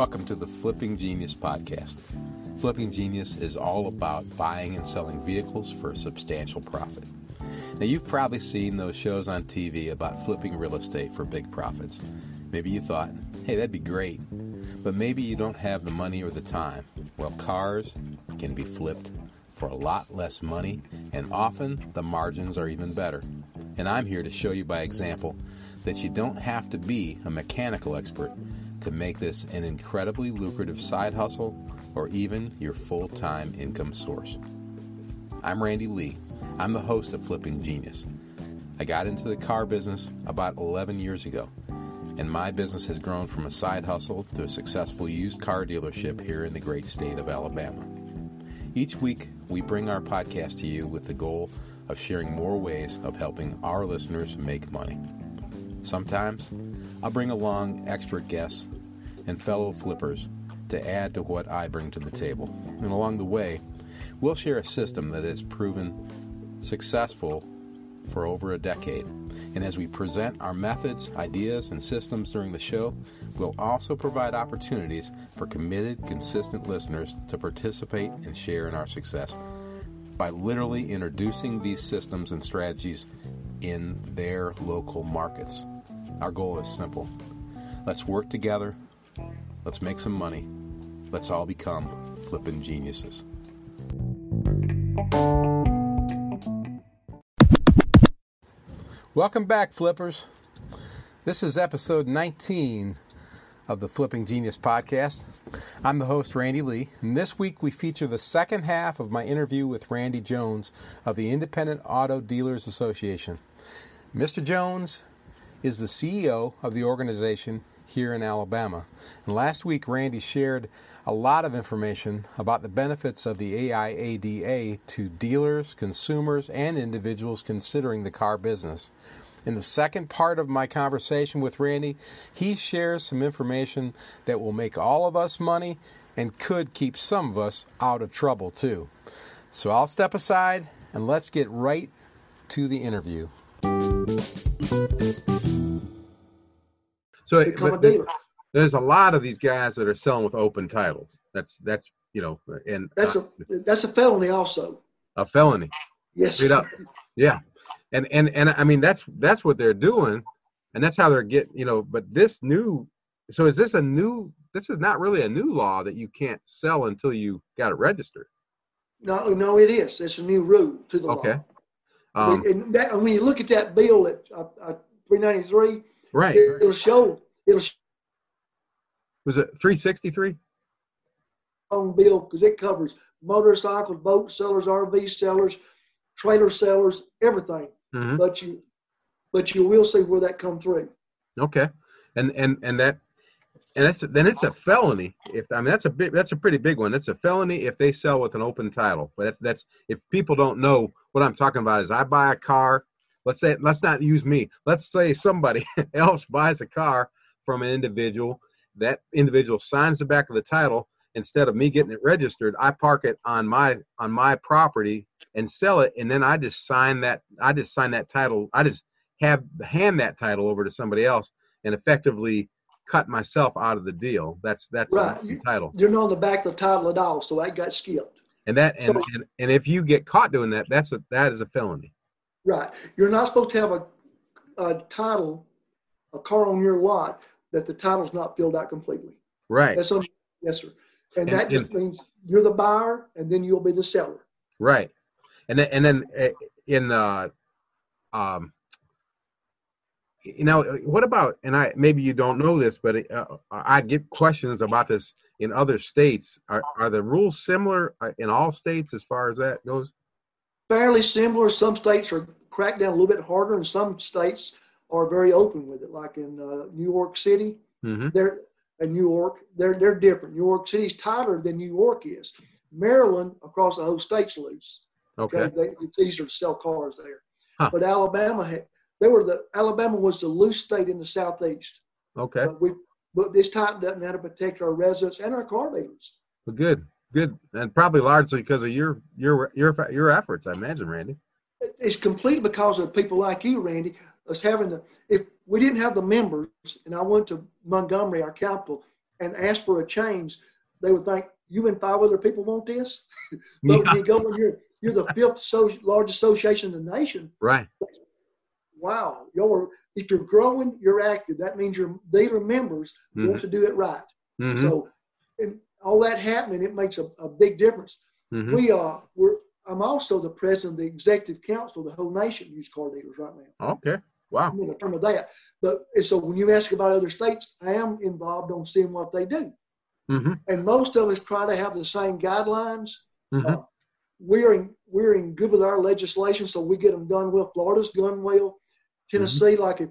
Welcome to the Flipping Genius podcast. Flipping Genius is all about buying and selling vehicles for a substantial profit. Now, you've probably seen those shows on TV about flipping real estate for big profits. Maybe you thought, hey, that'd be great. But maybe you don't have the money or the time. Well, cars can be flipped for a lot less money, and often the margins are even better. And I'm here to show you by example that you don't have to be a mechanical expert to make this an incredibly lucrative side hustle or even your full time income source. I'm Randy Lee. I'm the host of Flipping Genius. I got into the car business about 11 years ago, and my business has grown from a side hustle to a successful used car dealership here in the great state of Alabama. Each week, we bring our podcast to you with the goal of sharing more ways of helping our listeners make money. Sometimes I'll bring along expert guests and fellow flippers to add to what I bring to the table. And along the way, we'll share a system that has proven successful for over a decade. And as we present our methods, ideas, and systems during the show, we'll also provide opportunities for committed, consistent listeners to participate and share in our success by literally introducing these systems and strategies in their local markets. Our goal is simple let's work together, let's make some money, let's all become flipping geniuses. Welcome back, flippers. This is episode 19 of the Flipping Genius podcast. I'm the host, Randy Lee, and this week we feature the second half of my interview with Randy Jones of the Independent Auto Dealers Association. Mr. Jones is the CEO of the organization here in Alabama. And last week, Randy shared a lot of information about the benefits of the AIADA to dealers, consumers, and individuals considering the car business. In the second part of my conversation with Randy, he shares some information that will make all of us money and could keep some of us out of trouble too. So I'll step aside and let's get right to the interview. So there's, there's a lot of these guys that are selling with open titles. That's that's you know, and that's uh, a that's a felony also. A felony. Yes. Straight up. Yeah. And and and I mean that's that's what they're doing, and that's how they're getting you know. But this new, so is this a new? This is not really a new law that you can't sell until you got it registered. No, no, it is. It's a new rule to the law. okay. law. Um, and, that, when you look at that bill at uh, uh, 393, Right. It'll show. It'll. Was it 363? On bill because it covers motorcycles, boat sellers, RV sellers, trailer sellers, everything. Mm-hmm. But you, but you will see where that come through. Okay, and and and that, and that's then it's a felony. If I mean that's a big, that's a pretty big one. It's a felony if they sell with an open title. But that's that's if people don't know what I'm talking about is I buy a car let's say let's not use me let's say somebody else buys a car from an individual that individual signs the back of the title instead of me getting it registered i park it on my on my property and sell it and then i just sign that i just sign that title i just have hand that title over to somebody else and effectively cut myself out of the deal that's that's right. the title you're not on the back of the title at all so that got skipped and that and, so, and, and if you get caught doing that that's a that is a felony Right. You're not supposed to have a, a title, a car on your lot that the title's not filled out completely. Right. That's a, yes, sir. And, and that just and, means you're the buyer, and then you'll be the seller. Right. And then, and then eh, in uh, um, you know, what about? And I maybe you don't know this, but uh, I get questions about this in other states. Are are the rules similar uh, in all states as far as that goes? fairly similar. Some states are cracked down a little bit harder, and some states are very open with it. Like in uh, New York City, mm-hmm. they're in New York, they're they're different. New York City's tighter than New York is. Maryland, across the whole state's loose. Okay, they, it's easier to sell cars there. Huh. But Alabama had they were the Alabama was the loose state in the southeast. Okay, but we but this tightened up now to protect our residents and our car dealers. Well, good. Good, and probably largely because of your your your your efforts, I imagine, Randy. It's complete because of people like you, Randy. Us having the if we didn't have the members, and I went to Montgomery, our capital, and asked for a change, they would think you and five other people want this. but Yeah. when you go when you're you're the fifth so, largest association in the nation, Right. Wow, you're if you're growing, you're active. That means your dealer members want Mhm. to do it right. Mhm. So, and all that happening, it makes a, a big difference. Mhm. We uh, we're I'm also the president of the executive council of the whole nation used car dealers right now. Okay. Wow. I'm to term of that. But so when you ask about other states, I am involved on seeing what they do. hmm And most of us try to have the same guidelines. hmm Uh, we're in we're in good with our legislation, so we get them done well. Florida's done well. Tennessee, like if,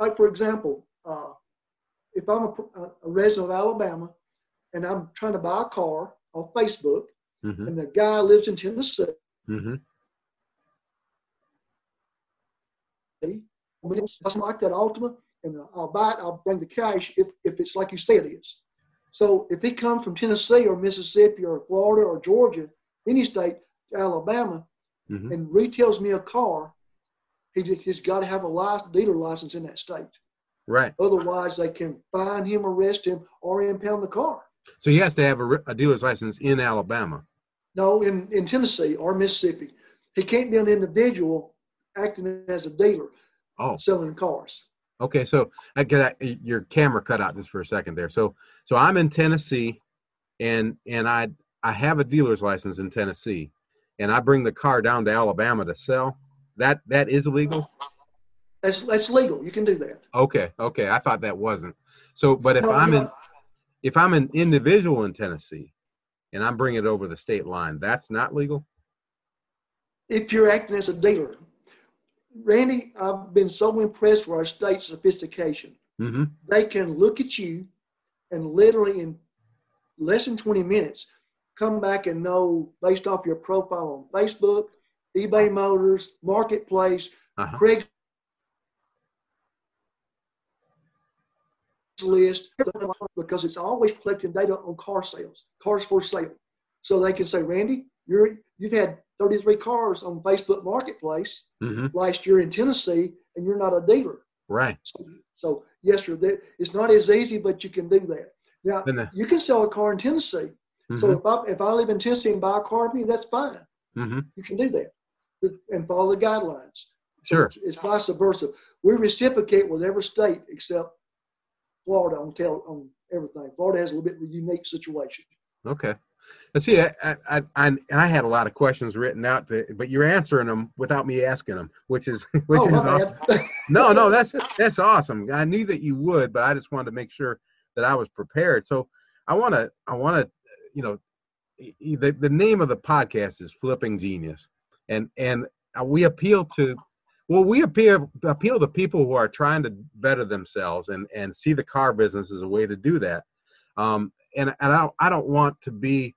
like for example, uh, if I'm a, a resident of Alabama and I'm trying to buy a car on Facebook, hmm and the guy lives in Tennessee, hmm something like that Altima, and I'll buy it. I'll bring the cash if, if it's like you say it is. So if he comes from Tennessee or Mississippi or Florida or Georgia, any state, to Alabama, hmm and retails me a car, he, he's got to have a license, dealer license in that state. Right. Otherwise, they can fine him, arrest him, or impound the car. So he has to have a, a dealer's license in Alabama. No, in, in Tennessee or Mississippi, he can't be an individual acting as a dealer Oh, selling cars. okay. So I that- your camera cut out just for a second there. So so I'm in Tennessee, and and I I have a dealer's license in Tennessee, and I bring the car down to Alabama to sell. That that is illegal. That's that's legal. You can do that. Okay, okay. I thought that wasn't. So, but if No, I'm no, in if I'm an individual in Tennessee, and I'm bringing it over the state line, that's not legal. if you're acting as a dealer. Randy, I've been so impressed with our state's sophistication. Mm-hmm. They can look at you and literally in less than 20 minutes come back and know based off your profile on Facebook, eBay Motors, Marketplace, Uh-huh. Craigslist, because it's always collecting data on car sales, cars for sale. So they can say, Randy, you're you've had 33 cars on Facebook Marketplace Mm-hmm. last year in Tennessee, and you're not a dealer. Right. So, so yes, sir, that, it's not as easy, but you can do that. Now the- you can sell a car in Tennessee. Mm-hmm. So if I if I live in Tennessee and buy a car from you, that's fine. mm-hmm. You can do that and follow the guidelines. Sure. It's, it's vice versa. We reciprocate with every state except Florida on tell on everything. Florida has a little bit of a unique situation. Okay. Let's see. I, I, I, I, had a lot of questions written out, to, but you're answering them without me asking them, which is which oh, is awesome. no, no, that's that's awesome. I knew that you would, but I just wanted to make sure that I was prepared. So I want to, I want to, you know, the the name of the podcast is Flipping Genius, and and uh, we appeal to, well, we appeal appeal to people who are trying to better themselves and and see the car business as a way to do that. Um, and and I I don't want to be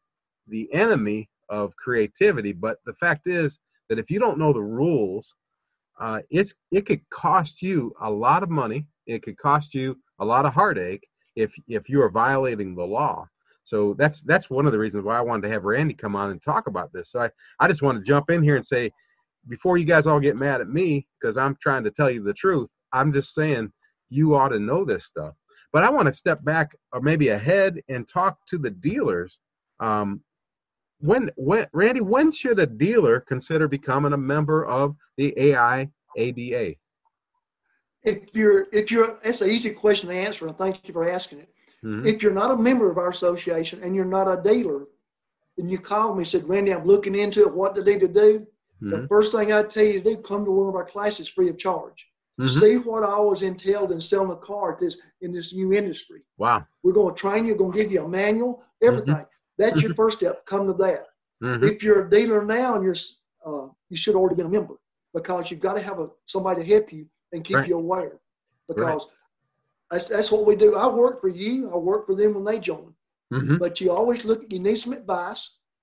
the enemy of creativity, but the fact is that if you don't know the rules uh, it's it could cost you a lot of money. It could cost you a lot of heartache if if you are violating the law. So that's that's one of the reasons why I wanted to have Randy come on and talk about this. So I I just want to jump in here and say before you guys all get mad at me because I'm trying to tell you the truth. I'm just saying you ought to know this stuff. But I want to step back or maybe ahead and talk to the dealers. Um, when when Randy, when should a dealer consider becoming a member of the AI ADA? if you're if you're that's an easy question to answer, and thank you for asking it. Mhm. If you're not a member of our association and you're not a dealer, and you call me and said, Randy, I'm looking into it, what do to do, the Mhm. first thing I tell you to do, come to one of our classes free of charge. Mhm. See what I is entailed in selling a car at this in this new industry. Wow. We're going to train you, going to give you a manual, everything. That's your first step. Come to that. Mhm. If you're a dealer now and you're, uh, you should already been a member because you've got to have a somebody to help you and keep Right. you aware. Because that's, that's what we do. I work for you. I work for them when they join. Mhm. But you always look. You need some advice.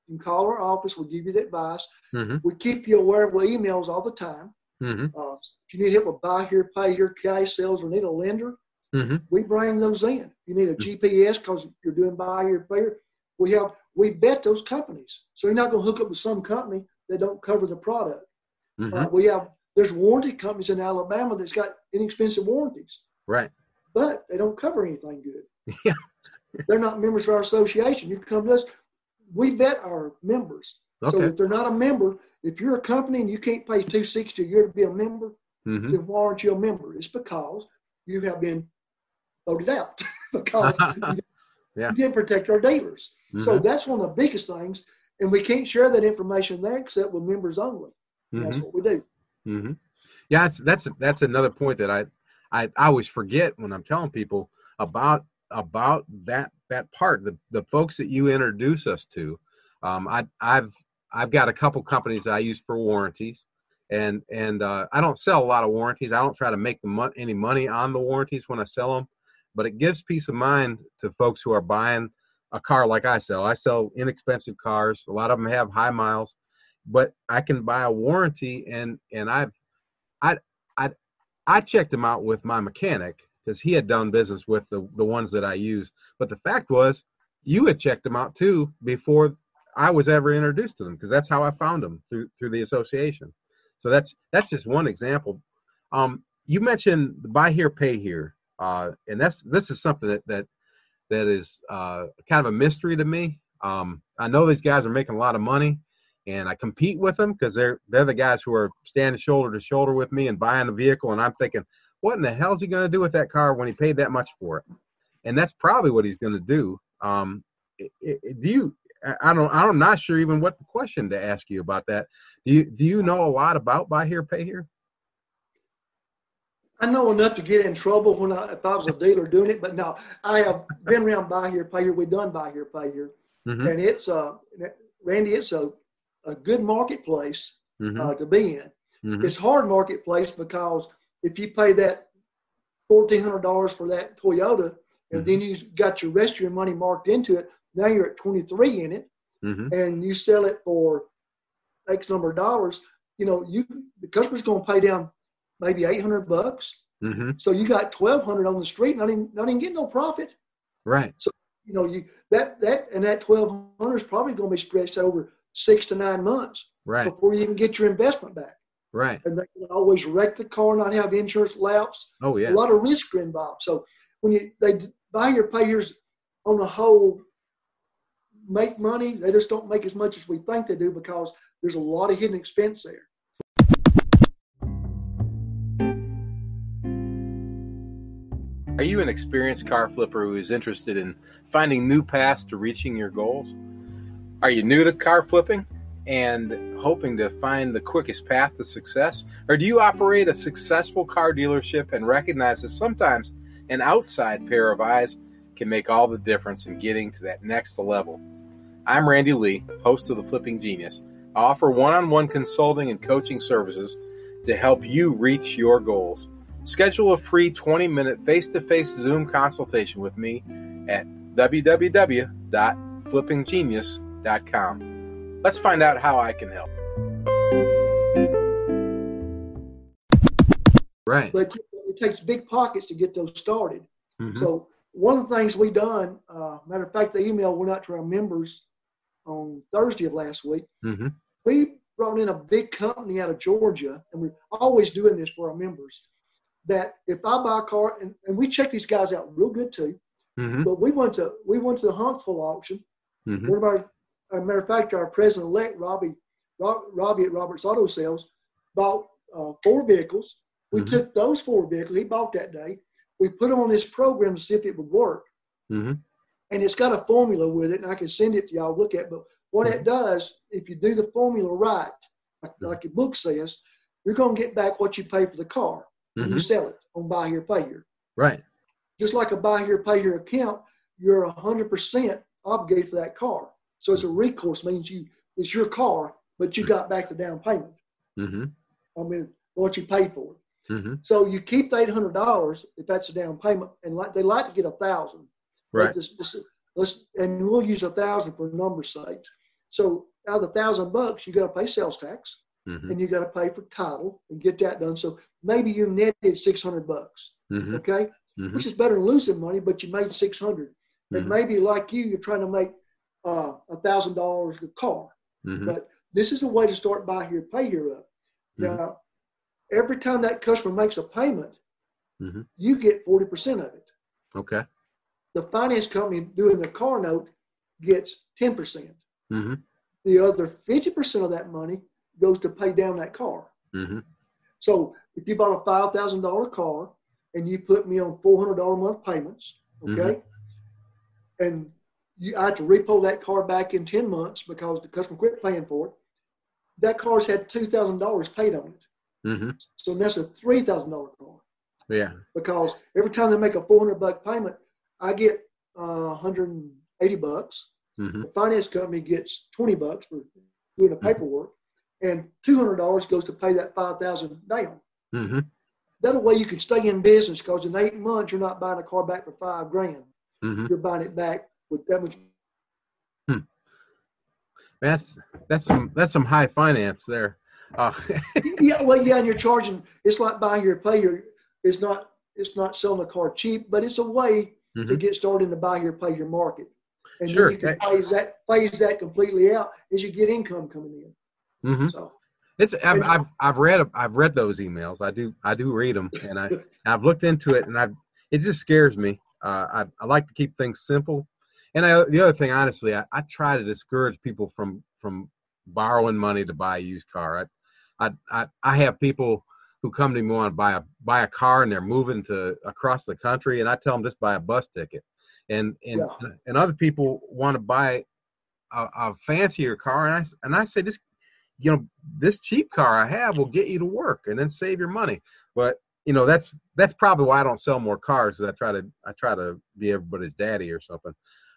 You can call our office. We'll give you the advice. Mhm. We keep you aware of our emails all the time. Mhm. Uh, if you need help with buy here, pay here, cash sales, or need a lender, Mhm. we bring those in. You need a Mm-hmm. GPS because you're doing buy here, pay here, we have we bet those companies. So you're not going to hook up with some company that don't cover the product. Mhm. Uh, we have there's warranty companies in Alabama that's got inexpensive warranties, Right. But they don't cover anything good. Yeah. they're not members of our association. You come to us, we vet our members. Okay. So if they're not a member, if you're a company and you can't pay two sixty a year to be a member, hmm then why aren't you a member? It's because you have been voted out because you, Yeah. didn't protect our dealers. So Mhm. that's one of the biggest things, and we can't share that information there except with members only. That's Mhm. what we do. hmm Yeah, that's that's that's another point that I, I I always forget when I'm telling people about about that that part. The the folks that you introduce us to, um, I I've I've got a couple companies I use for warranties, and and uh, I don't sell a lot of warranties. I don't try to make mon- any money on the warranties when I sell them, but it gives peace of mind to folks who are buying a car like I sell. I sell inexpensive cars. A lot of them have high miles, but I can buy a warranty and and I've I I checked them out with my mechanic because he had done business with the the ones that I use. But the fact was, you had checked them out too before I was ever introduced to them because that's how I found them through through the association. So that's that's just one example. Um, you mentioned buy here, pay here, uh, and that's this is something that that that is uh, kind of a mystery to me. Um, I know these guys are making a lot of money, and I compete with them because they're they're the guys who are standing shoulder to shoulder with me and buying a vehicle, and I'm thinking, what in the hell is he going to do with that car when he paid that much for it? And that's probably what he's going to do. Um, i- i- do you? I- don't. I'm not sure even what question to ask you about that. Do you do you know a lot about buy here, pay here? I know enough to get in trouble when I, if I was a dealer doing it, but no, I have been around buy here, pay here. We've done buy here, pay here, Mm-hmm. and it's uh, Randy, it's a a good marketplace Mm-hmm. uh, to be in. hmm It's hard marketplace because if you pay that fourteen hundred dollars for that Toyota, and then you got your rest of your money marked into it, now you're at twenty three in it, hmm and you sell it for X number of dollars. You know, you the customer's going to pay down maybe eight hundred bucks. hmm So you got twelve hundred on the street, not even not even getting no profit. Right. So you know, you that that and that twelve hundred is probably going to be stretched over six to nine months Right. before you even get your investment back. Right. And they can always wreck the car, not have insurance lapse. Oh yeah. A lot of risk are involved. So when you they buy your payers on the whole make money, they just don't make as much as we think they do because there's a lot of hidden expense there. Are you an experienced car flipper who is interested in finding new paths to reaching your goals? Are you new to car flipping and hoping to find the quickest path to success? Or do you operate a successful car dealership and recognize that sometimes an outside pair of eyes can make all the difference in getting to that next level? I'm Randy Lee, host of The Flipping Genius. I offer one on one consulting and coaching services to help you reach your goals. Schedule a free 20 minute face to face Zoom consultation with me at www.flippinggenius.com. Let's find out how I can help. Right. But it takes big pockets to get those started. Mhm. So one of the things we done, uh, matter of fact, the email went out to our members on Thursday of last week. Mhm. We brought in a big company out of Georgia, and we're always doing this for our members. That if I buy a car, and, and we check these guys out real good too, Mhm. but we went to we went to the Huntsville auction. One of our, as a matter of fact, our president elect Robbie Robbie at Roberts Auto Sales bought uh, four vehicles. We Mhm. took those four vehicles he bought that day. We put them on this program to see if it would work, Mhm. and it's got a formula with it, and I can send it to y'all look at. But what it does, if you do the formula right, like, like your book says, you're going to get back what you pay for the car when you Mhm. sell it on buy here, pay here. Right. Just like a buy here, pay here account, you're 100% obligated for that car. So it's a recourse, means you it's your car, but you got back the down payment. Mhm. I mean, what you paid for it. Mhm. So you keep the eight hundred dollars if that's a down payment, and like they like to get a thousand. Right. This, this, let's and we'll use a thousand for numbers' sake. So out of the thousand bucks, you got to pay sales tax, Mhm. and you got to pay for title and get that done. So maybe you netted six hundred bucks. Mhm. Okay, Mhm. which is better than losing money, but you made six hundred. And maybe like you, you're trying to make a thousand dollars a car. Mhm. But this is a way to start buy here, pay here up. Mhm. Now, every time that customer makes a payment, Mhm. you get forty percent of it. Okay. the finance company doing the car note gets 10%. Mm-hmm. The other 50% of that money goes to pay down that car. Mm-hmm. So if you bought a $5,000 car and you put me on $400 a month payments, okay, and you, I had to repo that car back in 10 months because the customer quit paying for it, that car's had $2,000 paid on it. Mm-hmm. So that's a $3,000 car Yeah. because every time they make a 400 buck payment, I get uh, 180 bucks. Mm-hmm. The finance company gets 20 bucks for doing the paperwork, and $200 goes to pay that 5,000 down. Mm-hmm. That way you can stay in business because in eight months you're not buying a car back for five grand. Mm-hmm. You're buying it back with that much. That's that's some that's some high finance there. Uh, yeah, well, yeah, and you're charging. It's like buy here, pay here. It's not. It's not selling a car cheap, but it's a way to mhm. get started in the buy here, pay here market. And Sure. then you can phase that phase that completely out as you get income coming in. Mhm. So It's I've, I've I've read I've read those emails. I do I do read them, and I I've looked into it, and I it just scares me. Uh, I I like to keep things simple, and I, the other thing, honestly, I, I try to discourage people from from borrowing money to buy a used car. I I I, I have people who come to me want to buy a buy a car, and they're moving to across the country, and I tell them just buy a bus ticket, and and and other people want to buy a, a fancier car, and I and I say this you know this cheap car i have will get you to work and then save your money. But you know that's that's probably why i don't sell more cars 'cause i try to i try to be everybody's daddy or something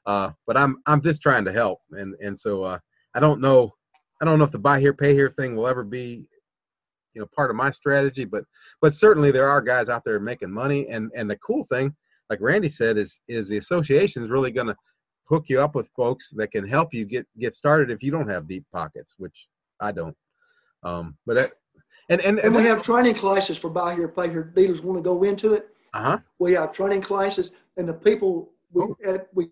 uh but i'm i'm just trying to help and and so uh i don't know i don't know if the buy here pay here thing will ever be you know part of my strategy but but certainly there are guys out there making money and and the cool thing like randy said is is the association is really going to hook you up with folks that can help you get get started if you don't have deep pockets which I don't. Um, but that, and and, and we have training classes for buy here, pay here dealers want to go into it. uh huh. We have training classes, and the people we Oh. at, we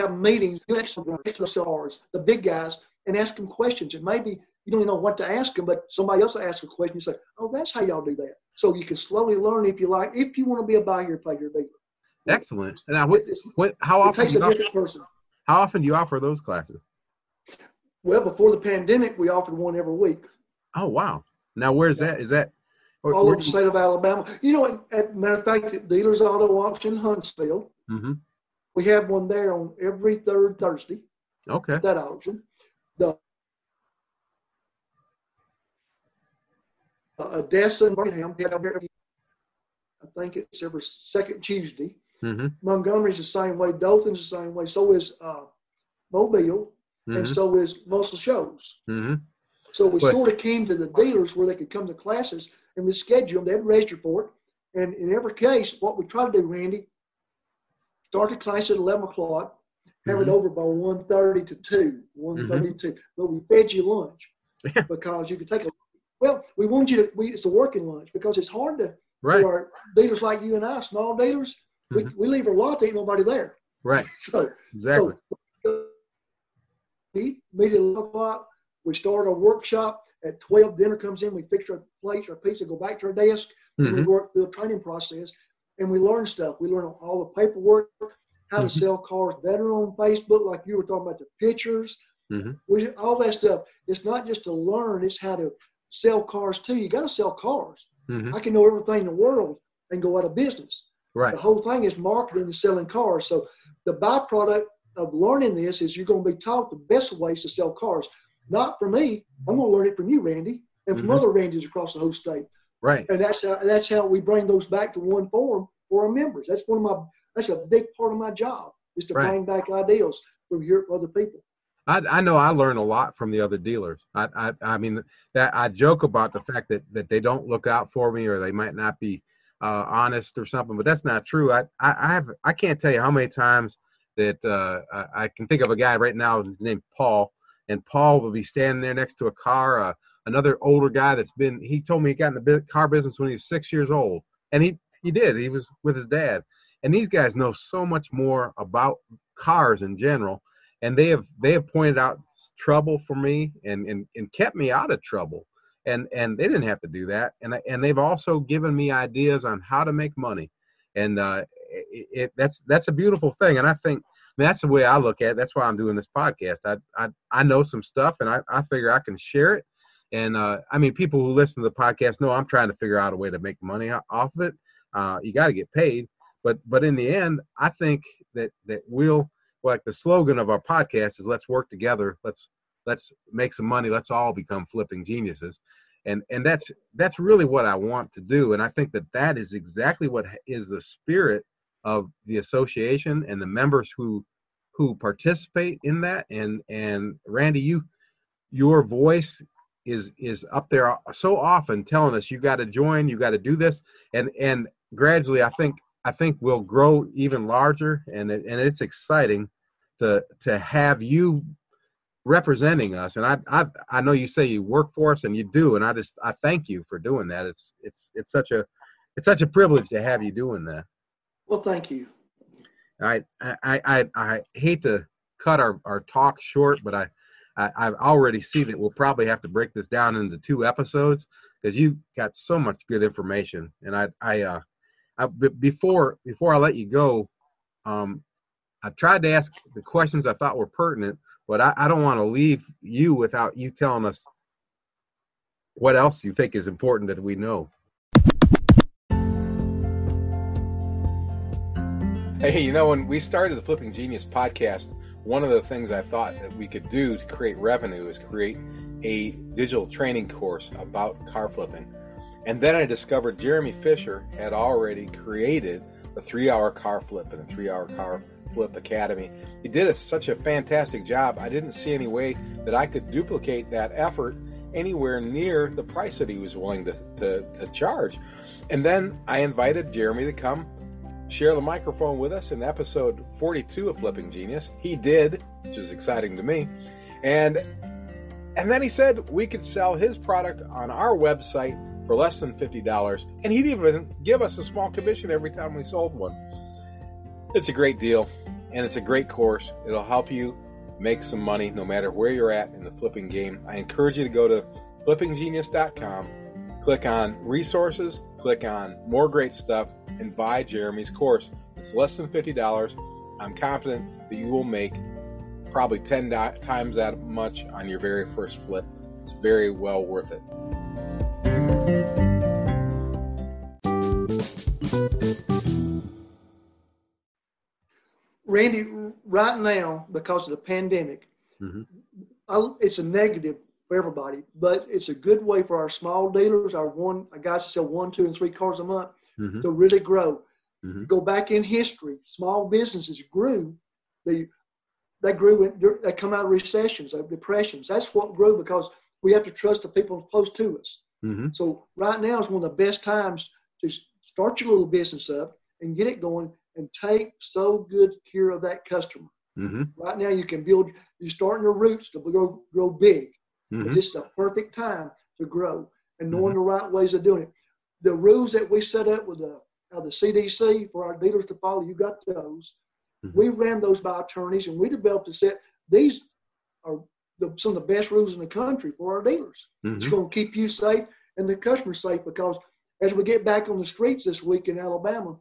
have meetings, you XRs, the big guys, and ask them questions. And maybe you don't even know what to ask them, but somebody else will ask a question. You say, "Oh, that's how y'all do that." So you can slowly learn if you like, if you want to be a buyer, pay here dealer. Excellent. And now, what, what, how it often takes do a you offer, different person. how often do you offer those classes? Well, before the pandemic, we offered one every week. Oh wow. Now where's that? Is that? where- all over the state of Alabama. You know, at, at matter of fact, Dealers Auto Auction Huntsville, Mhm. We have one there on every third Thursday. Okay. That auction, the uh, ADESA and Birmingham have every, I think it's every second Tuesday. hmm Montgomery's the same way. Dothan's the same way. So is uh, Mobile, and hmm so is Muscle Shoals. hmm So we But- sort of came to the dealers where they could come to classes and we schedule them. They'd register for it. And in every case, what we try to do, Randy, start the class at 11 o'clock, have it Mhm. over by 1.30 to 2, 1.30 mm-hmm. to 2. But we fed you lunch because you could take a, well, we want you to, we, it's a working lunch because it's hard to, Right. for dealers like you and I, small dealers, we, mm-hmm. we leave a lot, there ain't nobody there. Right. So Exactly. so meet, meet at 11 o'clock. We start our workshop at 12. Dinner comes in. We fix our plates, our pizza, go back to our desk. and we mm-hmm. work through a training process and we learn stuff. We learn all the paperwork, how to Mhm. sell cars better on Facebook, like you were talking about the pictures. Mhm. We, all that stuff. It's not just to learn, it's how to sell cars too. You got to sell cars. hmm I can know everything in the world and go out of business. Right. The whole thing is marketing and selling cars. So the byproduct of learning this is you're going to be taught the best ways to sell cars. Not from me. I'm going to learn it from you, Randy, and from Mhm. other Randys across the whole state. Right. And that's how that's how we bring those back to one form for our members. That's one of my that's a big part of my job is to Right. bring back ideals from your other people. I, I know I learn a lot from the other dealers. I, I I mean that I joke about the fact that that they don't look out for me or they might not be uh, honest or something, but that's not true. I, I I have I can't tell you how many times that uh, I, I can think of a guy right now named Paul, and Paul will be standing there next to a car. Uh, another older guy that's been he told me he got in the car business when he was six years old, and he he did. He was with his dad, and these guys know so much more about cars in general. And they have they have pointed out trouble for me and and, and kept me out of trouble. And and they didn't have to do that. And and they've also given me ideas on how to make money. And uh it, it that's that's a beautiful thing. And i think that's the way i look at it. That's why i'm doing this podcast. I i, I know some stuff and I, I figure i can share it and uh i mean people who listen to the podcast know i'm trying to figure out a way to make money off of it. Uh you got to get paid. But but in the end i think that that we'll like the slogan of our podcast is let's work together. Let's let's make some money. Let's all become flipping geniuses. And and that's that's really what i want to do. And i think that that is exactly what is the spirit of the association and the members who who participate in that. And and randy you your voice is is up there so often telling us you got to join you got to do this and and gradually i think i think we'll grow even larger and it, and it's exciting to to have you representing us and I, I i know you say you work for us and you do and i just i thank you for doing that. It's it's it's such a it's such a privilege to have you doing that. Well thank you. I i i, I hate to cut our our talk short but i I, I already see that we'll probably have to break this down into two episodes because you got so much good information. And I, I, uh, I, before before I let you go, um, I tried to ask the questions I thought were pertinent, but I, I don't want to leave you without you telling us what else you think is important that we know. Hey, you know, when we started the Flipping Genius podcast, one of the things I thought that we could do to create revenue is create a digital training course about car flipping. And then I discovered Jeremy Fisher had already created the three hour car flip and the three hour car flip academy. He did a, such a fantastic job. I didn't see any way that I could duplicate that effort anywhere near the price that he was willing to, to, to charge. And then I invited Jeremy to come share the microphone with us in episode 42 of Flipping Genius. He did, which is exciting to me. And and then he said we could sell his product on our website for less than $50 and he'd even give us a small commission every time we sold one. It's a great deal and it's a great course. It'll help you make some money no matter where you're at in the flipping game. I encourage you to go to flippinggenius.com Click on resources, click on more great stuff, and buy Jeremy's course. It's less than $50. I'm confident that you will make probably 10 times that much on your very first flip. It's very well worth it. Randy, right now, because of the pandemic, mm-hmm. I, it's a negative for everybody. But it's a good way for our small dealers, our one our guys that sell one, two, and three cars a month mm-hmm. to really grow. Mm-hmm. Go back in history, small businesses grew. They they grew. In, they come out of recessions, of depressions. That's what grew because we have to trust the people close to us. Mm-hmm. So right now is one of the best times to start your little business up and get it going and take so good care of that customer. Mm-hmm. Right now, you can build. You're starting your roots to grow grow big. Mm-hmm. This is a perfect time to grow and knowing mm-hmm. the right ways of doing it. The rules that we set up with the uh, the CDC for our dealers to follow, you got those. Mm-hmm. We ran those by attorneys and we developed a set. These are the, some of the best rules in the country for our dealers. It's mm-hmm. going to keep you safe and the customer safe because as we get back on the streets this week in Alabama,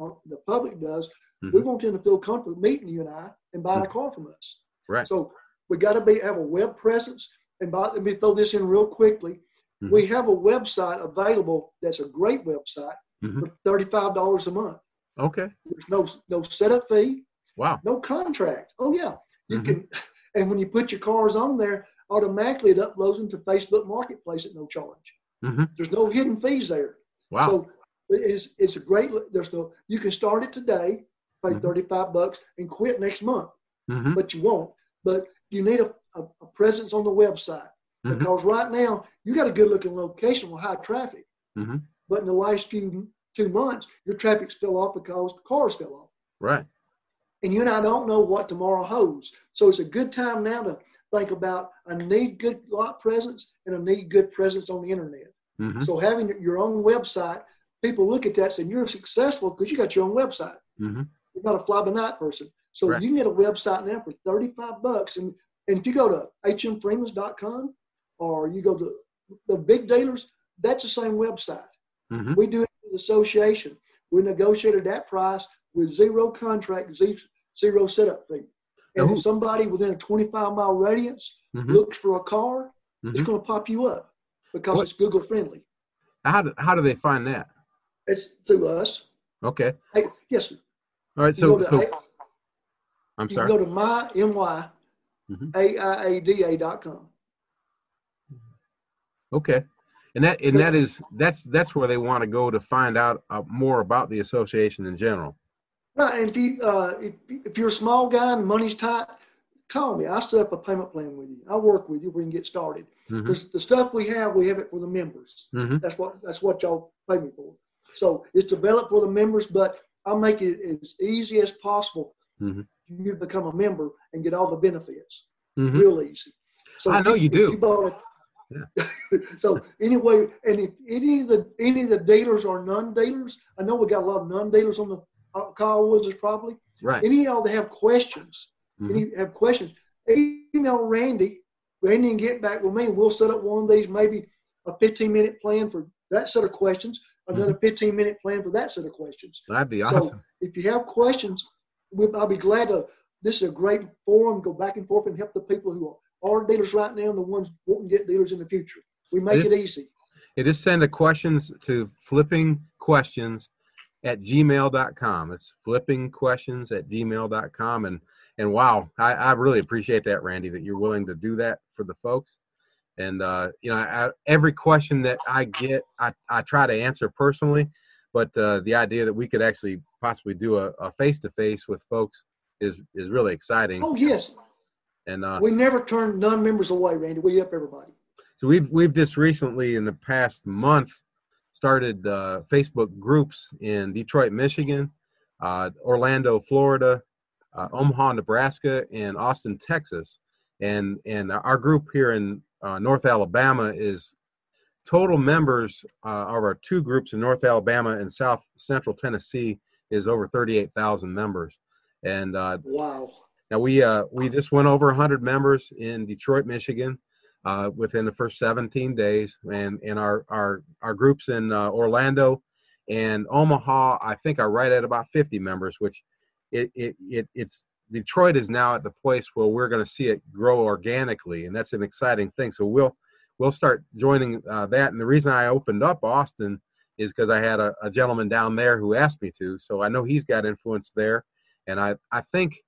uh, the public does, we mm-hmm. want them to feel comfortable meeting you and I and buying a mm-hmm. car from us. Right. So we got to be have a web presence and by, let me throw this in real quickly. Mm-hmm. We have a website available that's a great website mm-hmm. for thirty-five dollars a month. Okay. There's no no setup fee. Wow. No contract. Oh yeah, you mm-hmm. can. And when you put your cars on there, automatically it uploads them to Facebook Marketplace at no charge. Mm-hmm. There's no hidden fees there. Wow. So it's it's a great. There's no. You can start it today, pay mm-hmm. 35 bucks, and quit next month. Mm-hmm. But you won't. But you need a a, a presence on the website mm-hmm. because right now you got a good looking location with high traffic. Mm-hmm. But in the last few two months, your traffic's fell off because the cars fell off. Right. And you and I don't know what tomorrow holds. So it's a good time now to think about I need good lot presence and I need good presence on the internet. Mm-hmm. So having your own website, people look at that saying you're successful because you got your own website. Mm-hmm. You're not a fly by night person. So right. you can get a website now for 35 bucks and and if you go to hmfreemans.com or you go to the big dealers, that's the same website. hmm We do it with the association. We negotiated that price with zero contract, ze- zero setup fee. And if somebody within a 25 mile radius hmm looks for a car, it's hmm going to pop you up because What- it's Google friendly. How do, how do they find that? It's through us. Okay. Hey, yes, sir. All right. So, to, so A- I'm you sorry. go to my my Mhm. AIADA dot com. Okay. And that and that is that's that's where they want to go to find out uh, more about the association in general. Right, and if you uh, if, if you're a small guy and money's tight, call me. I set up a payment plan with you. I work with you you can get started. Because the stuff we have, we have it for the members. hmm That's what that's what y'all pay me for. So it's developed for the members, but I'll make it as easy as possible. Mhm. You become a member and get all the benefits, hmm real easy. So I know you do. if bought it- so anyway, and if any of the any of the dealers are non-dealers, I know we got a lot of non-dealers on the uh, call with us probably. Right. Any of y'all that have questions, Mhm. any have questions, email Randy. Randy can get back with me, we'll set up one of these, maybe a 15 minute plan for that set of questions, another 15 minute plan for that set of questions. That'd be So awesome. if you have questions, I'll be glad to. This is a great forum. Go back and forth and help the people who are, dealers right now and the ones wanting to get dealers in the future. We make It- it easy. It just send the questions to flipping questions at gmail.com. It's flipping questions at gmail.com. And and wow, I, I really appreciate that, Randy, that you're willing to do that for the folks. And uh, you know, I, every question that I get, I, I try to answer personally. But uh, the idea that we could actually possibly do a face to face with folks is is really exciting. Oh yes, And uh, we never turn non-members away, Randy. We up everybody. so we've we've just recently in the past month started uh, Facebook groups in Detroit, Michigan, uh, Orlando, Florida, uh, Omaha, Nebraska, and Austin, Texas. And and our group here in uh, North Alabama is total members uh, of our two groups in North Alabama and South Central Tennessee is over 38,000 members. And uh, Wow. now we uh, we just went over 100 members in Detroit, Michigan, uh, within the first 17 days, and and our our our groups in uh, Orlando and Omaha, I think, are right at about 50 members, which it it, it it's Detroit is now at the place where we're going to see it grow organically, and that's an exciting thing. So we'll we'll start joining uh, that. And the reason I opened up Austin is because I had a, a gentleman down there who asked me to, so I know he's got influence there, and I I think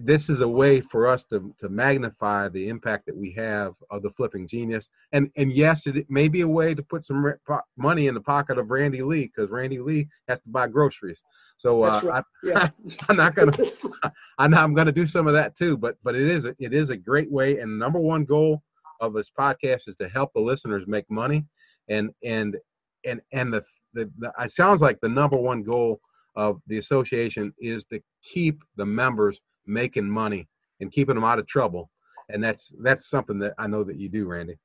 this is a way for us to, to magnify the impact that we have of the flipping genius. And and yes it may be a way to put some money in the pocket of randy lee because randy lee has to buy groceries. So uh, right. Yeah. I, i'm not gonna i know i'm gonna do some of that too but but it is a, it is a great way. And number one goal of this podcast is to help the listeners make money. And and and and the, the, the it sounds like the number one goal of the association is to keep the members making money and keeping them out of trouble and that's that's something that i know that you do randy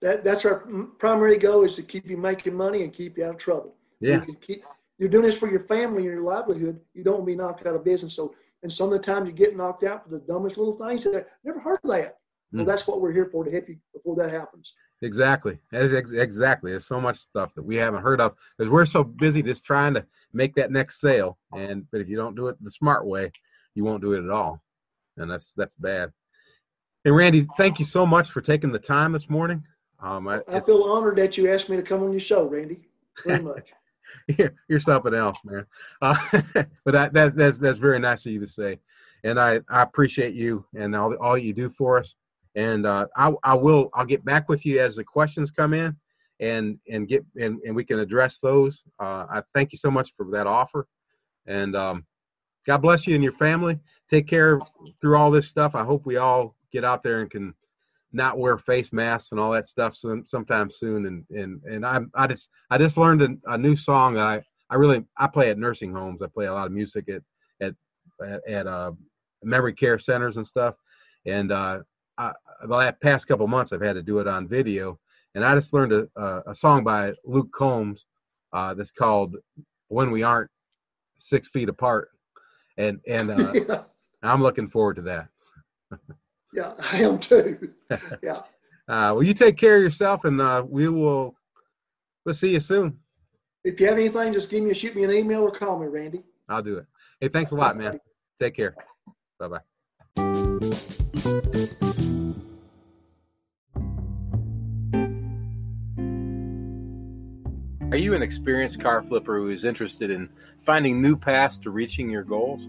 that, that's our primary goal is to keep you making money and keep you out of trouble. yeah You can keep, you're doing this for your family and your livelihood. You don't want to be knocked out of business. So, and some of the times you get knocked out for the dumbest little things that never heard of that. Well, Mm. that's what we're here for to help you before that happens. Exactly That's ex- exactly there's so much stuff that we haven't heard of because we're so busy just trying to make that next sale and but if you don't do it the smart way you won't do it at all and that's that's bad hey randy thank you so much for taking the time this morning um, I, I feel honored that you asked me to come on your show, Randy. Very much. you're, you're something else, man. Uh, but that, that that's that's very nice of you to say, and I, I appreciate you and all all you do for us. And uh, I I will I'll get back with you as the questions come in, and and get and, and we can address those. Uh, I thank you so much for that offer, and um, God bless you and your family. Take care through all this stuff. I hope we all get out there and can not wear face masks and all that stuff some, sometime soon. And and and I I just I just learned a, a new song I I really I play at nursing homes. I play a lot of music at at at, at uh, memory care centers and stuff. And uh, I, the last past couple months, I've had to do it on video. And I just learned a, a, a song by Luke Combs uh, that's called "When We Aren't Six Feet Apart," and and uh, yeah, I'm looking forward to that. yeah, I am too. Yeah. Uh, well, you take care of yourself, and uh, we will. We'll see you soon. If you have anything, just give me, a shoot me an email or call me, Randy. I'll do it. Hey, thanks a lot, man. Take care. Bye bye. Are you an experienced car flipper who is interested in finding new paths to reaching your goals?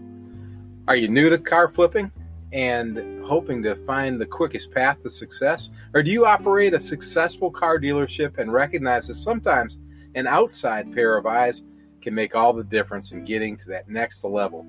Are you new to car flipping and hoping to find the quickest path to success? Or do you operate a successful car dealership and recognize that sometimes an outside pair of eyes can make all the difference in getting to that next level?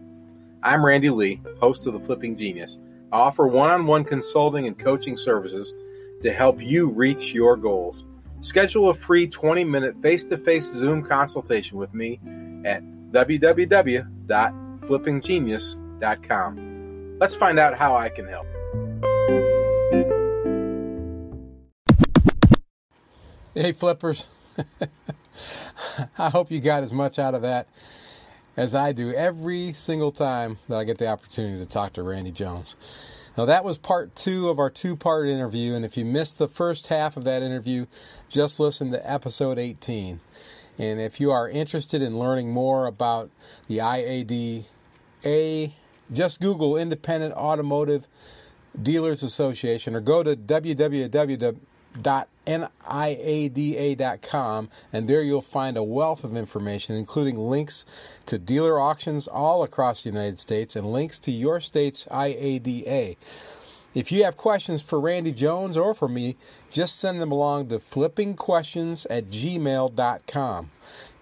I'm Randy Lee, host of The Flipping Genius. Offer one on one consulting and coaching services to help you reach your goals. Schedule a free 20 minute face to face Zoom consultation with me at www.flippinggenius.com. Let's find out how I can help. Hey, flippers. I hope you got as much out of that as I do every single time that I get the opportunity to talk to Randy Jones. Now, that was part two of our two part interview, and if you missed the first half of that interview, just listen to episode 18. And if you are interested in learning more about the IADA, just Google Independent Automotive Dealers Association or go to www.niada.com and there you'll find a wealth of information including links to dealer auctions all across the United States and links to your state's IADA. If you have questions for Randy Jones or for me, just send them along to flippingquestions at gmail.com.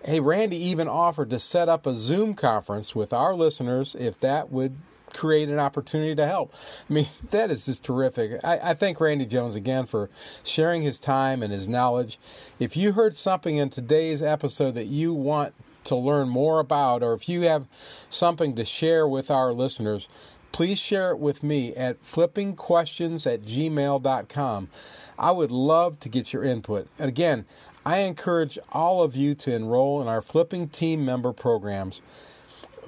Hey, Randy even offered to set up a Zoom conference with our listeners if that would create an opportunity to help. I mean, that is just terrific. I, I, thank Randy Jones again for sharing his time and his knowledge. If you heard something in today's episode that you want to learn more about, or if you have something to share with our listeners, please share it with me at flippingquestions at gmail.com. I would love to get your input. And again, I encourage all of you to enroll in our Flipping Team member programs.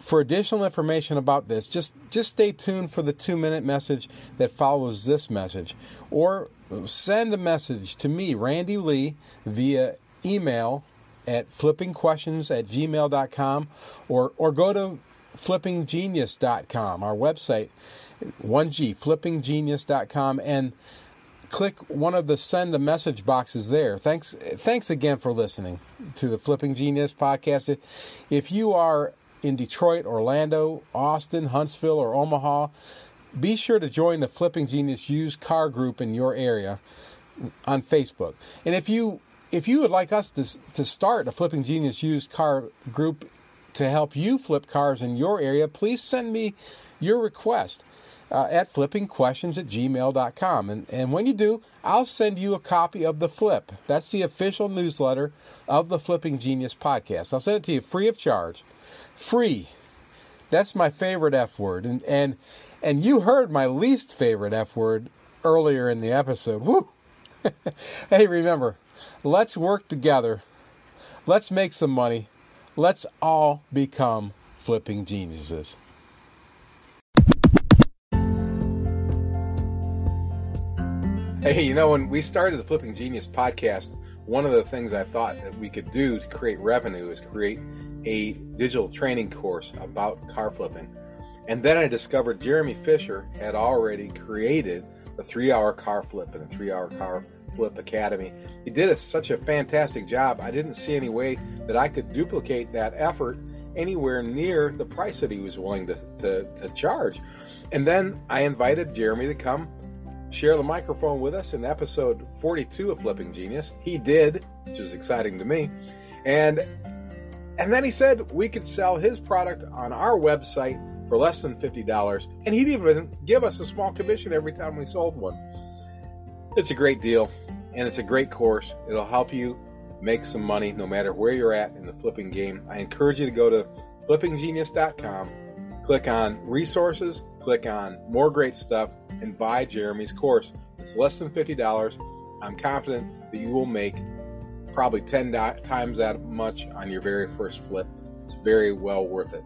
For additional information about this, just, just stay tuned for the two minute message that follows this message. Or send a message to me, Randy Lee, via email at flippingquestions at gmail.com or, or go to flippinggenius.com, our website, 1G, flippinggenius.com, and click one of the send a message boxes there. Thanks, thanks again for listening to the Flipping Genius podcast. If you are in Detroit, Orlando, Austin, Huntsville, or Omaha, be sure to join the Flipping Genius used car group in your area on Facebook. And if you if you would like us to, to start a Flipping Genius used car group to help you flip cars in your area, please send me your request uh, at flippingquestions at gmail.com. And, and when you do, I'll send you a copy of The Flip. That's the official newsletter of the Flipping Genius podcast. I'll send it to you free of charge. Free. That's my favorite F word. And, and, and you heard my least favorite F word earlier in the episode. Woo! hey, remember, let's work together. Let's make some money. Let's all become flipping geniuses. Hey, you know, when we started the Flipping Genius podcast, one of the things I thought that we could do to create revenue is create a digital training course about car flipping. And then I discovered Jeremy Fisher had already created the three hour car flip and the three hour car flip academy. He did a, such a fantastic job. I didn't see any way that I could duplicate that effort anywhere near the price that he was willing to, to, to charge. And then I invited Jeremy to come share the microphone with us in episode 42 of Flipping Genius. He did, which is exciting to me. And and then he said we could sell his product on our website for less than $50 and he'd even give us a small commission every time we sold one. It's a great deal and it's a great course. It'll help you make some money no matter where you're at in the flipping game. I encourage you to go to flippinggenius.com, click on resources, click on more great stuff and buy Jeremy's course. It's less than $50. I'm confident that you will make probably 10 times that much on your very first flip. It's very well worth it.